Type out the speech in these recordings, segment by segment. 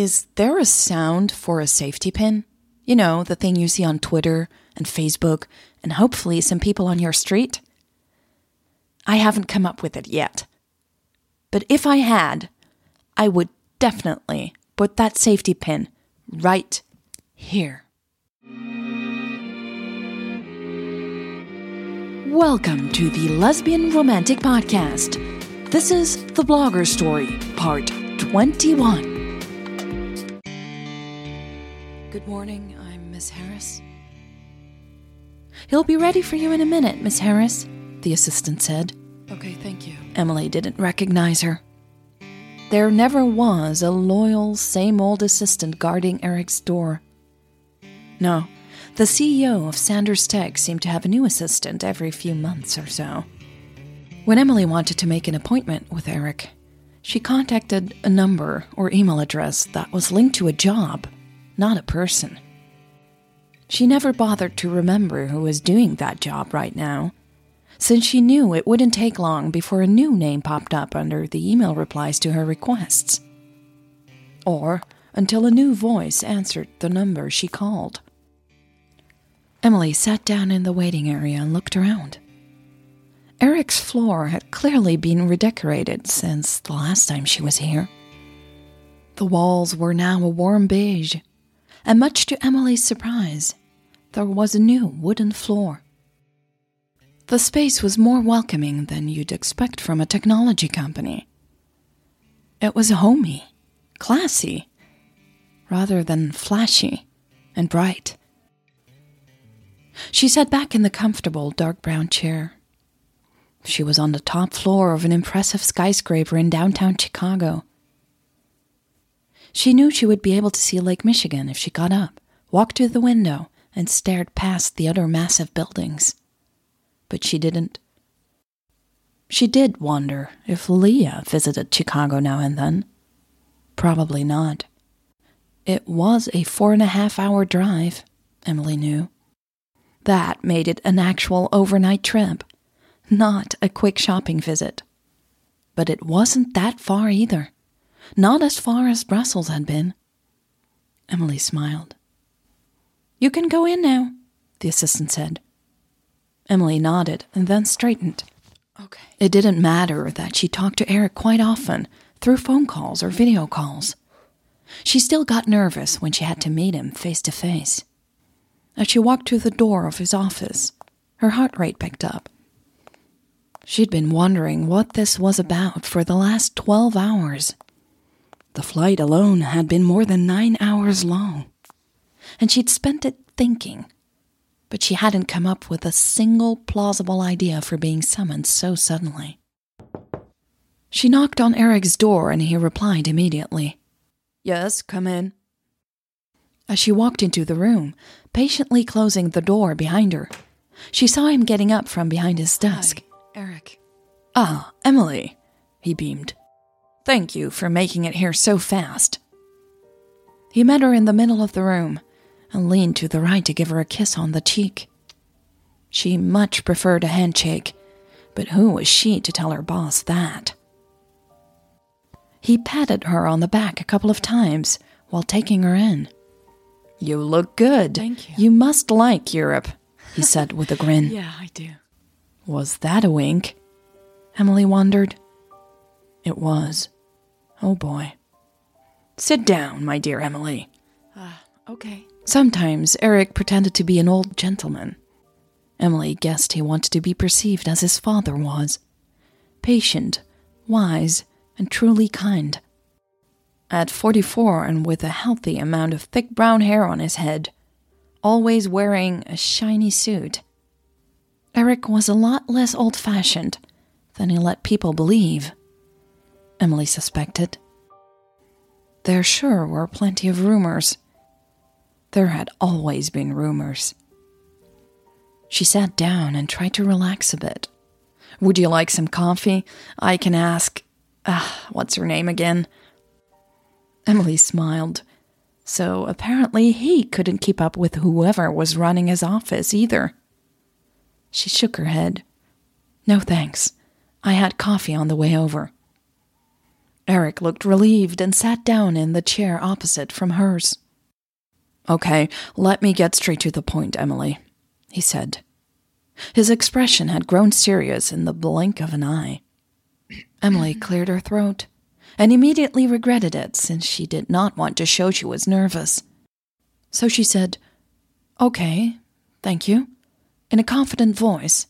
Is there a sound for a safety pin? You know, the thing you see on Twitter and Facebook, and hopefully some people on your street? I haven't come up with it yet. But if I had, I would definitely put that safety pin right here. Welcome to the Lesbian Romantic Podcast. This is The Blogger Story, Part 21. Good morning, I'm Miss Harris. He'll be ready for you in a minute, Miss Harris, the assistant said. Okay, thank you. Emily didn't recognize her. There never was a loyal, same old assistant guarding Eric's door. No, the CEO of Sanders Tech seemed to have a new assistant every few months or so. When Emily wanted to make an appointment with Eric, she contacted a number or email address that was linked to a job, not a person. She never bothered to remember who was doing that job right now, since she knew it wouldn't take long before a new name popped up under the email replies to her requests. Or until a new voice answered the number she called. Emily sat down in the waiting area and looked around. Eric's floor had clearly been redecorated since the last time she was here. The walls were now a warm beige, and much to Emily's surprise, there was a new wooden floor. The space was more welcoming than you'd expect from a technology company. It was homey, classy, rather than flashy and bright. She sat back in the comfortable dark brown chair. She was on the top floor of an impressive skyscraper in downtown Chicago. She knew she would be able to see Lake Michigan if she got up, walked to the window, and stared past the other massive buildings. But she didn't. She did wonder if Leah visited Chicago now and then. Probably not. It was a four and a half hour drive, Emily knew. That made it an actual overnight trip, not a quick shopping visit. But it wasn't that far either, not as far as Brussels had been. Emily smiled. You can go in now, the assistant said. Emily nodded and then straightened. Okay. It didn't matter that she talked to Eric quite often, through phone calls or video calls. She still got nervous when she had to meet him face to face. As she walked to the door of his office, her heart rate picked up. She'd been wondering what this was about for the last 12 hours. The flight alone had been more than nine hours long, and she'd spent it thinking, but she hadn't come up with a single plausible idea for being summoned so suddenly. She knocked on Eric's door and he replied immediately. Yes, come in. As she walked into the room, patiently closing the door behind her, she saw him getting up from behind his desk. Hi, Eric. Ah, Emily, he beamed. Thank you for making it here so fast. He met her in the middle of the room and leaned to the right to give her a kiss on the cheek. She much preferred a handshake, but who was she to tell her boss that? He patted her on the back a couple of times while taking her in. You look good. Thank you. You must like Europe, he said with a grin. Yeah, I do. Was that a wink? Emily wondered. It was. Oh boy. Sit down, my dear Emily. Ah, uh, okay. Sometimes Eric pretended to be an old gentleman. Emily guessed he wanted to be perceived as his father was patient, wise, and truly kind. At 44 and with a healthy amount of thick brown hair on his head, always wearing a shiny suit, Eric was a lot less old fashioned than he let people believe. Emily suspected. There sure were plenty of rumors. There had always been rumors. She sat down and tried to relax a bit. Would you like some coffee? I can ask. Ah, what's her name again? Emily smiled. So apparently he couldn't keep up with whoever was running his office either. She shook her head. No thanks. I had coffee on the way over. Eric looked relieved and sat down in the chair opposite from hers. Okay, let me get straight to the point, Emily, he said. His expression had grown serious in the blink of an eye. Emily cleared her throat and immediately regretted it since she did not want to show she was nervous. So she said, Okay, thank you, in a confident voice.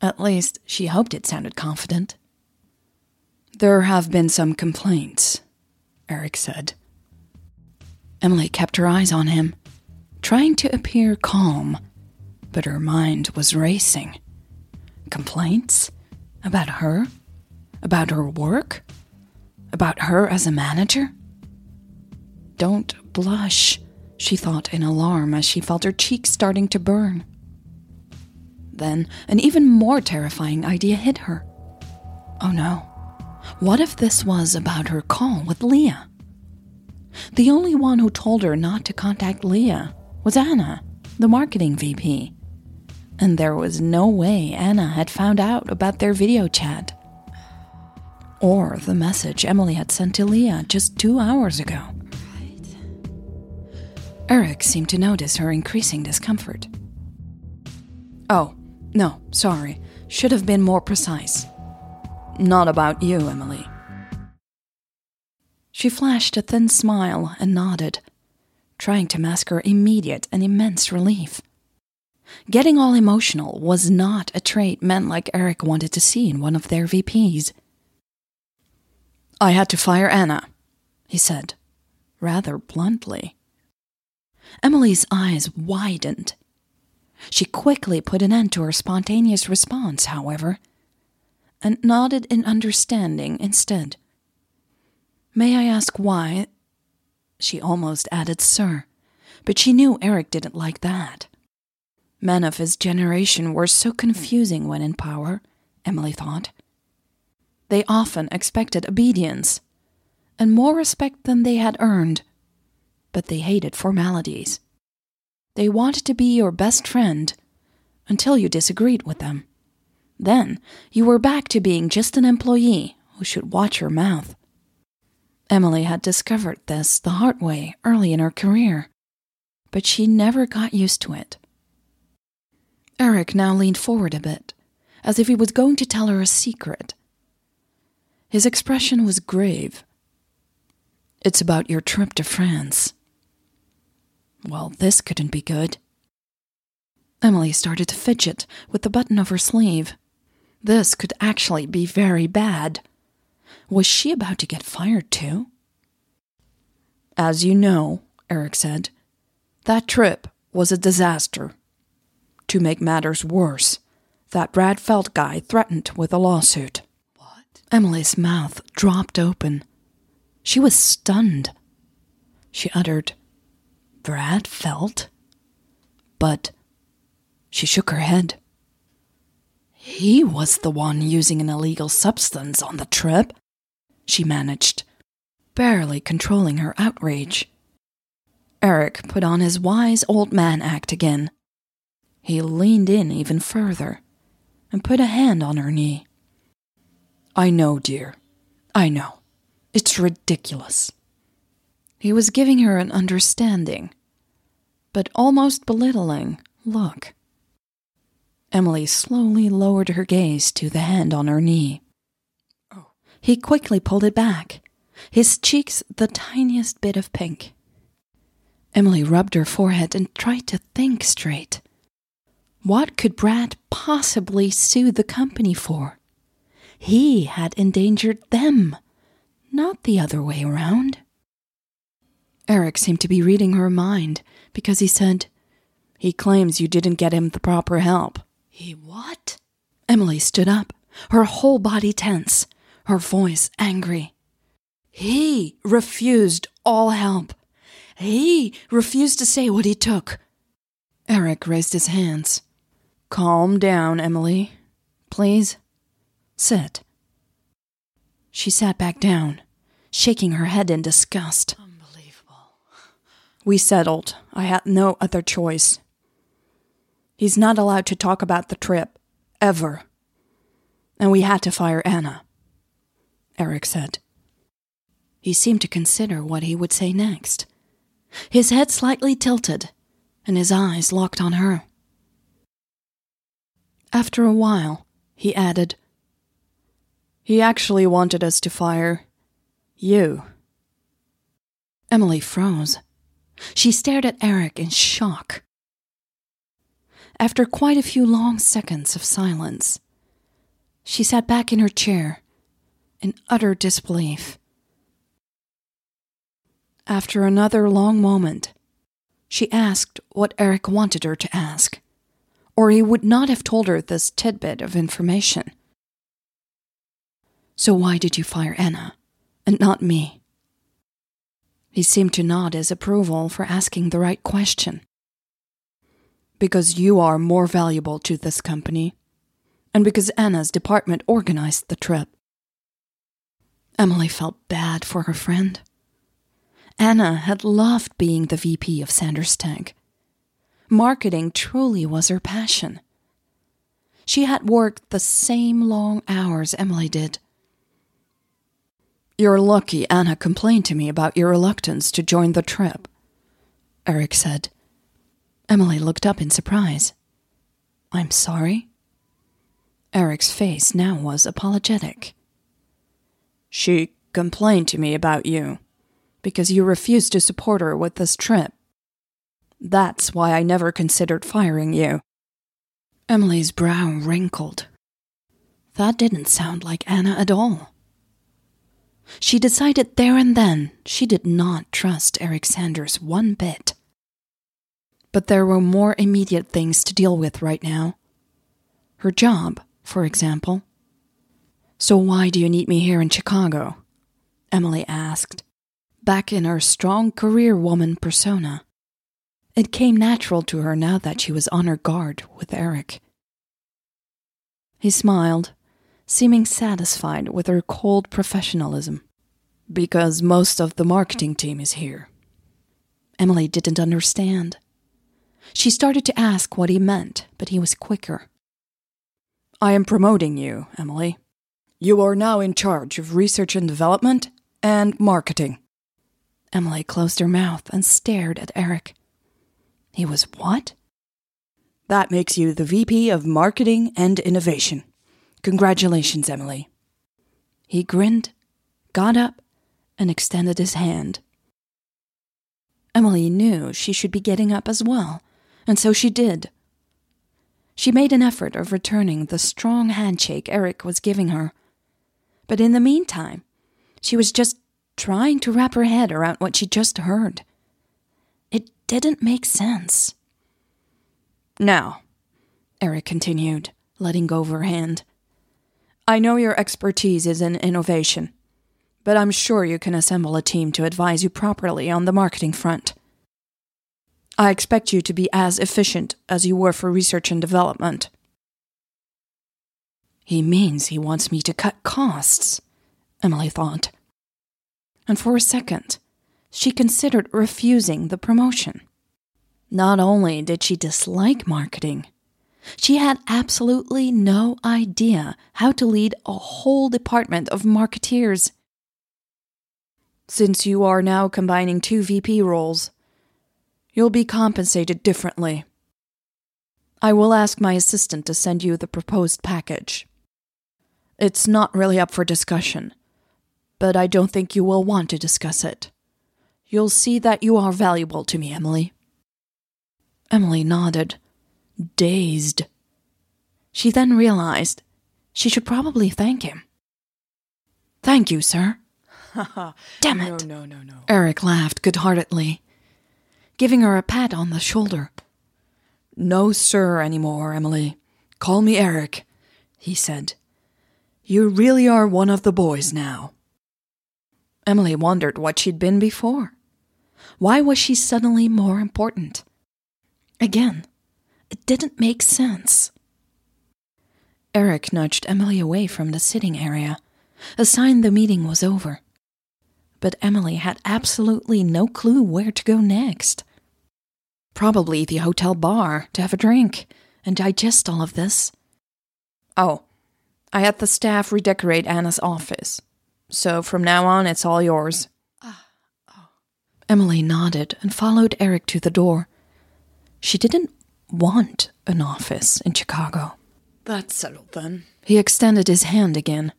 At least, she hoped it sounded confident. There have been some complaints, Eric said. Emily kept her eyes on him, trying to appear calm, but her mind was racing. Complaints? About her? About her work? About her as a manager? Don't blush, she thought in alarm as she felt her cheeks starting to burn. Then an even more terrifying idea hit her. Oh no. What if this was about her call with Leah? The only one who told her not to contact Leah was Anna, the marketing VP. And there was no way Anna had found out about their video chat. Or the message Emily had sent to Leah just two hours ago. Eric seemed to notice her increasing discomfort. Oh, no, sorry. Should have been more precise. Not about you, Emily. She flashed a thin smile and nodded, trying to mask her immediate and immense relief. Getting all emotional was not a trait men like Eric wanted to see in one of their VPs. I had to fire Anna, he said, rather bluntly. Emily's eyes widened. She quickly put an end to her spontaneous response, however, and nodded in understanding instead. May I ask why? She almost added, Sir, but she knew Eric didn't like that. Men of his generation were so confusing when in power, Emily thought. They often expected obedience and more respect than they had earned, but they hated formalities. They wanted to be your best friend until you disagreed with them. Then you were back to being just an employee who should watch your mouth. Emily had discovered this the hard way early in her career, but she never got used to it. Eric now leaned forward a bit, as if he was going to tell her a secret. His expression was grave. It's about your trip to France. Well, this couldn't be good. Emily started to fidget with the button of her sleeve. This could actually be very bad. Was she about to get fired too? As you know, Eric said, that trip was a disaster. To make matters worse, that Brad Felt guy threatened with a lawsuit. What? Emily's mouth dropped open. She was stunned. She uttered, Brad Felt? But she shook her head. He was the one using an illegal substance on the trip, she managed, barely controlling her outrage. Eric put on his wise old man act again. He leaned in even further and put a hand on her knee. I know, dear. I know. It's ridiculous. He was giving her an understanding, but almost belittling look. Emily slowly lowered her gaze to the hand on her knee. Oh. He quickly pulled it back, his cheeks the tiniest bit of pink. Emily rubbed her forehead and tried to think straight. What could Brad possibly sue the company for? He had endangered them, not the other way around. Eric seemed to be reading her mind because he said, He claims you didn't get him the proper help. He what? Emily stood up, her whole body tense, her voice angry. He refused all help. He refused to say what he took. Eric raised his hands. Calm down, Emily. Please. Sit. She sat back down, shaking her head in disgust. Unbelievable. We settled. I had no other choice. He's not allowed to talk about the trip. Ever. And we had to fire Anna. Eric said. He seemed to consider what he would say next. His head slightly tilted, and his eyes locked on her. After a while, he added, He actually wanted us to fire you. Emily froze. She stared at Eric in shock. After quite a few long seconds of silence, she sat back in her chair in utter disbelief. After another long moment, she asked what Eric wanted her to ask, or he would not have told her this tidbit of information. So, why did you fire Anna, and not me? He seemed to nod his approval for asking the right question. Because you are more valuable to this company, and because Anna's department organized the trip. Emily felt bad for her friend. Anna had loved being the VP of Sanders Tech. Marketing truly was her passion. She had worked the same long hours Emily did. You're lucky Anna complained to me about your reluctance to join the trip, Eric said. Emily looked up in surprise. I'm sorry? Eric's face now was apologetic. She complained to me about you because you refused to support her with this trip. That's why I never considered firing you. Emily's brow wrinkled. That didn't sound like Anna at all. She decided there and then she did not trust Eric Sanders one bit. But there were more immediate things to deal with right now. Her job, for example. So, why do you need me here in Chicago? Emily asked, back in her strong career woman persona. It came natural to her now that she was on her guard with Eric. He smiled, seeming satisfied with her cold professionalism. Because most of the marketing team is here. Emily didn't understand. She started to ask what he meant, but he was quicker. I am promoting you, Emily. You are now in charge of research and development and marketing. Emily closed her mouth and stared at Eric. He was what? That makes you the VP of Marketing and Innovation. Congratulations, Emily. He grinned, got up, and extended his hand. Emily knew she should be getting up as well, and so she did. She made an effort of returning the strong handshake Eric was giving her. But in the meantime, she was just trying to wrap her head around what she just heard. It didn't make sense. Now, Eric continued, letting go of her hand. I know your expertise is in innovation, but I'm sure you can assemble a team to advise you properly on the marketing front. I expect you to be as efficient as you were for research and development. He means he wants me to cut costs, Emily thought. And for a second, she considered refusing the promotion. Not only did she dislike marketing, she had absolutely no idea how to lead a whole department of marketeers. Since you are now combining two VP roles, you'll be compensated differently. I will ask my assistant to send you the proposed package. It's not really up for discussion, but I don't think you will want to discuss it. You'll see that you are valuable to me, Emily. Emily nodded dazed. She then realized she should probably thank him. Thank you, sir. Damn it. No, no, no, no. Eric laughed good heartedly, giving her a pat on the shoulder. No, sir, anymore, Emily. Call me Eric, he said. You really are one of the boys now. Emily wondered what she'd been before. Why was she suddenly more important? Again, it didn't make sense. Eric nudged Emily away from the sitting area, a sign the meeting was over. But Emily had absolutely no clue where to go next. Probably the hotel bar to have a drink and digest all of this. Oh, I had the staff redecorate Anna's office, so from now on it's all yours, Emily nodded and followed Eric to the door. She didn't want an office in Chicago. That's settled then. He extended his hand again.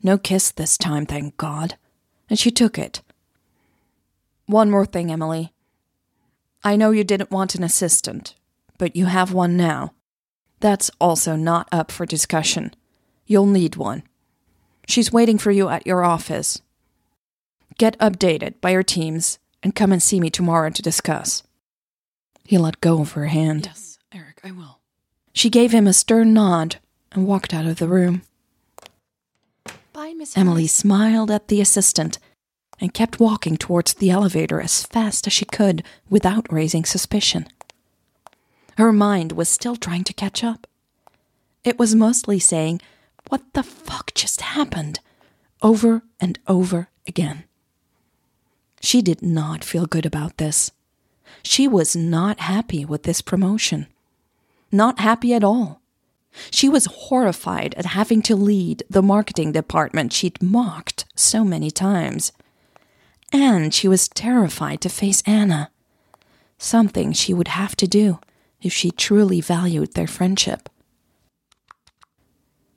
No kiss this time, thank God. And she took it. One more thing, Emily. I know you didn't want an assistant, but you have one now. That's also not up for discussion. You'll need one. She's waiting for you at your office. Get updated by your teams and come and see me tomorrow to discuss. He let go of her hand. Yes, Eric, I will. She gave him a stern nod and walked out of the room. Miss Emily smiled at the assistant and kept walking towards the elevator as fast as she could without raising suspicion. Her mind was still trying to catch up. It was mostly saying, What the fuck just happened? over and over again. She did not feel good about this. She was not happy with this promotion. Not happy at all. She was horrified at having to lead the marketing department she'd mocked so many times. And she was terrified to face Anna. Something she would have to do if she truly valued their friendship.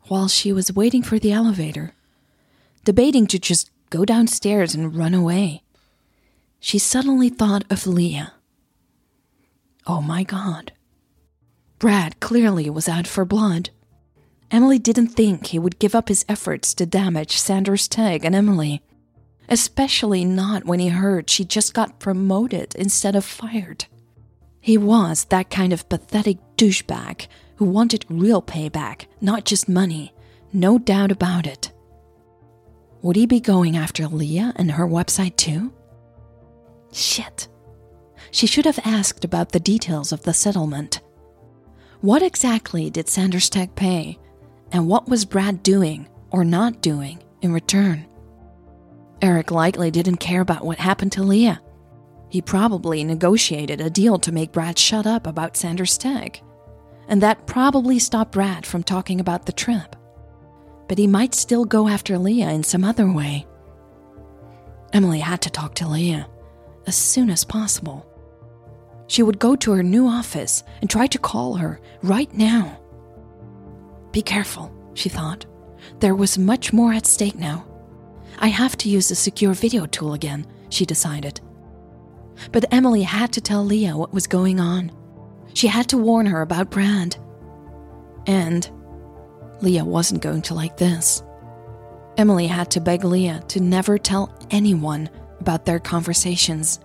While she was waiting for the elevator, debating to just go downstairs and run away, she suddenly thought of Leah. Oh my god. Brad clearly was out for blood. Emily didn't think he would give up his efforts to damage Sanders Tech and Emily, especially not when he heard she just got promoted instead of fired. He was that kind of pathetic douchebag who wanted real payback, not just money, no doubt about it. Would he be going after Leah and her website too? Shit. She should have asked about the details of the settlement. What exactly did Sanders Tech pay? And what was Brad doing or not doing in return? Eric likely didn't care about what happened to Leah. He probably negotiated a deal to make Brad shut up about Sanders Tech. And that probably stopped Brad from talking about the trip. But he might still go after Leah in some other way. Emily had to talk to Leah as soon as possible. She would go to her new office and try to call her right now. Be careful, she thought. There was much more at stake now. I have to use the secure video tool again, she decided. But Emily had to tell Leah what was going on. She had to warn her about Brad. And Leah wasn't going to like this. Emily had to beg Leah to never tell anyone about their conversations.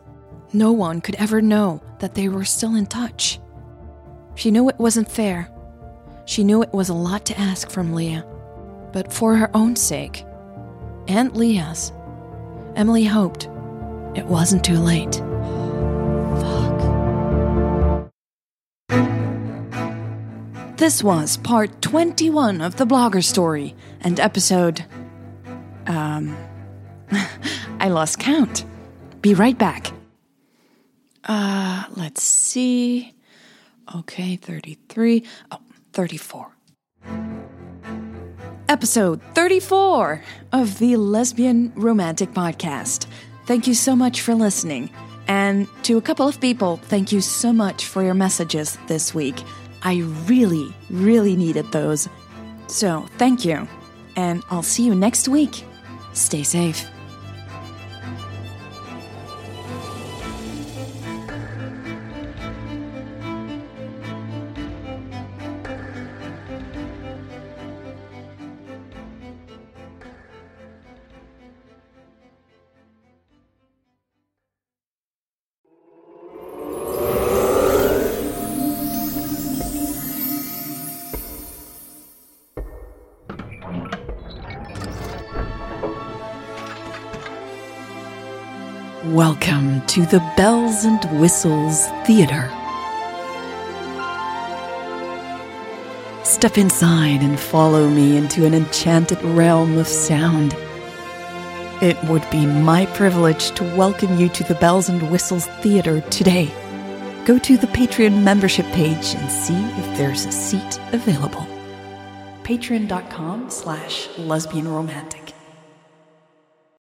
No one could ever know that they were still in touch. She knew it wasn't fair. She knew it was a lot to ask from Leah. But for her own sake, and Leah's, Emily hoped it wasn't too late. Fuck. This was part 21 of the blogger story and episode. Um. I lost count. Be right back. Uh, let's see. Okay, 33. Oh, 34. Episode 34 of the Lesbian Romantic Podcast. Thank you so much for listening. And to a couple of people, thank you so much for your messages this week. I really, really needed those. So, thank you. And I'll see you next week. Stay safe. Welcome to the Bells and Whistles Theater. Step inside and follow me into an enchanted realm of sound. It would be my privilege to welcome you to the Bells and Whistles Theater today. Go to the Patreon membership page and see if there's a seat available. Patreon.com slash lesbian romantic.